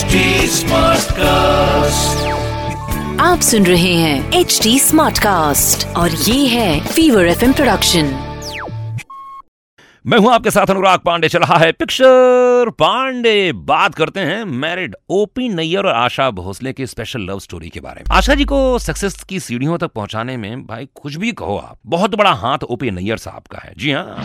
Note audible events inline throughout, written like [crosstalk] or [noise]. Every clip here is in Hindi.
HD Smartcast. आप सुन रहे हैं एच डी स्मार्ट कास्ट और ये है फीवर एफ़ प्रोडक्शन मैं हूँ आपके साथ अनुराग पांडे चल रहा है पिक्चर पांडे। बात करते हैं मैरिड ओपी नैयर और आशा भोसले की स्पेशल लव स्टोरी के बारे में। आशा जी को सक्सेस की सीढ़ियों तक पहुँचाने में भाई कुछ भी कहो आप बहुत बड़ा हाथ ओपी नैयर साहब का है। जी हाँ।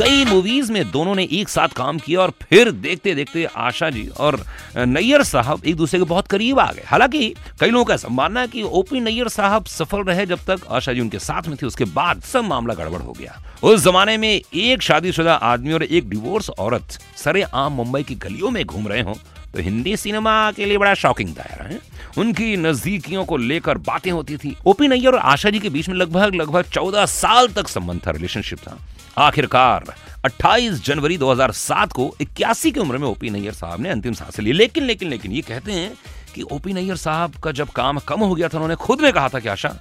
कई मूवीज़ में दोनों ने एक साथ काम किया और फिर देखते देखते आशा जी और नैयर साहब एक दूसरे के बहुत करीब आ गए। हालाँकि कई लोगों का ऐसा मानना है कि ओपी नैयर साहब सफल रहे जब तक आशा जी उनके साथ में थी, उसके बाद सब मामला गड़बड़ हो गया। उस जमाने में एक शादीशुदा आदमी और एक डिवोर्स औरत सरे आम मुंबई की गलियों में घूम रहे हों तो हिंदी सिनेमा के लिए बड़ा शॉकिंग दायरा है? उनकी नजदीकियों को लेकर बातें होती थी। ओपी नैयर और आशा जी के बीच में लगभग लगभग चौदह साल तक संबंध था रिलेशनशिप था। आखिरकार 28 जनवरी 2007 को इक्यासी की उम्र में ओपी नैयर साहब ने अंतिम सांस ली। लेकिन लेकिन लेकिन ये कहते हैं कि ओपी नैयर साहब का जब काम कम हो गया था, उन्होंने खुद ने कहा था कि आशा,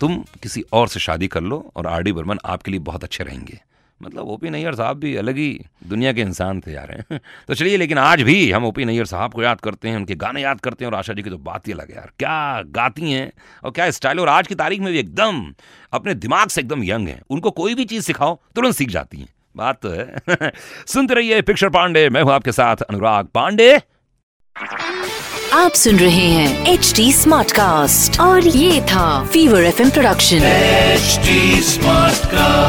तुम किसी और से शादी कर लो और आर डी बर्मन आपके लिए बहुत अच्छे रहेंगे। मतलब ओपी नैयर साहब भी अलग ही दुनिया के इंसान थे यार [laughs] तो चलिए लेकिन आज भी हम ओपी नैयर साहब को याद करते हैं उनके गाने याद करते हैं और आशा जी की तो बात ही अलग है यार। क्या गाती हैं और क्या स्टाइल और आज की तारीख में भी एकदम अपने दिमाग से एकदम यंग है। उनको कोई भी चीज़ सिखाओ तुरंत सीख जाती हैं। बात तो है। [laughs] सुनते रहिए पिक्चर पांडे मैं हूँ आपके साथ अनुराग पांडे। आप सुन रहे हैं एच डी स्मार्ट कास्ट और ये था fever F production HD Smartcast.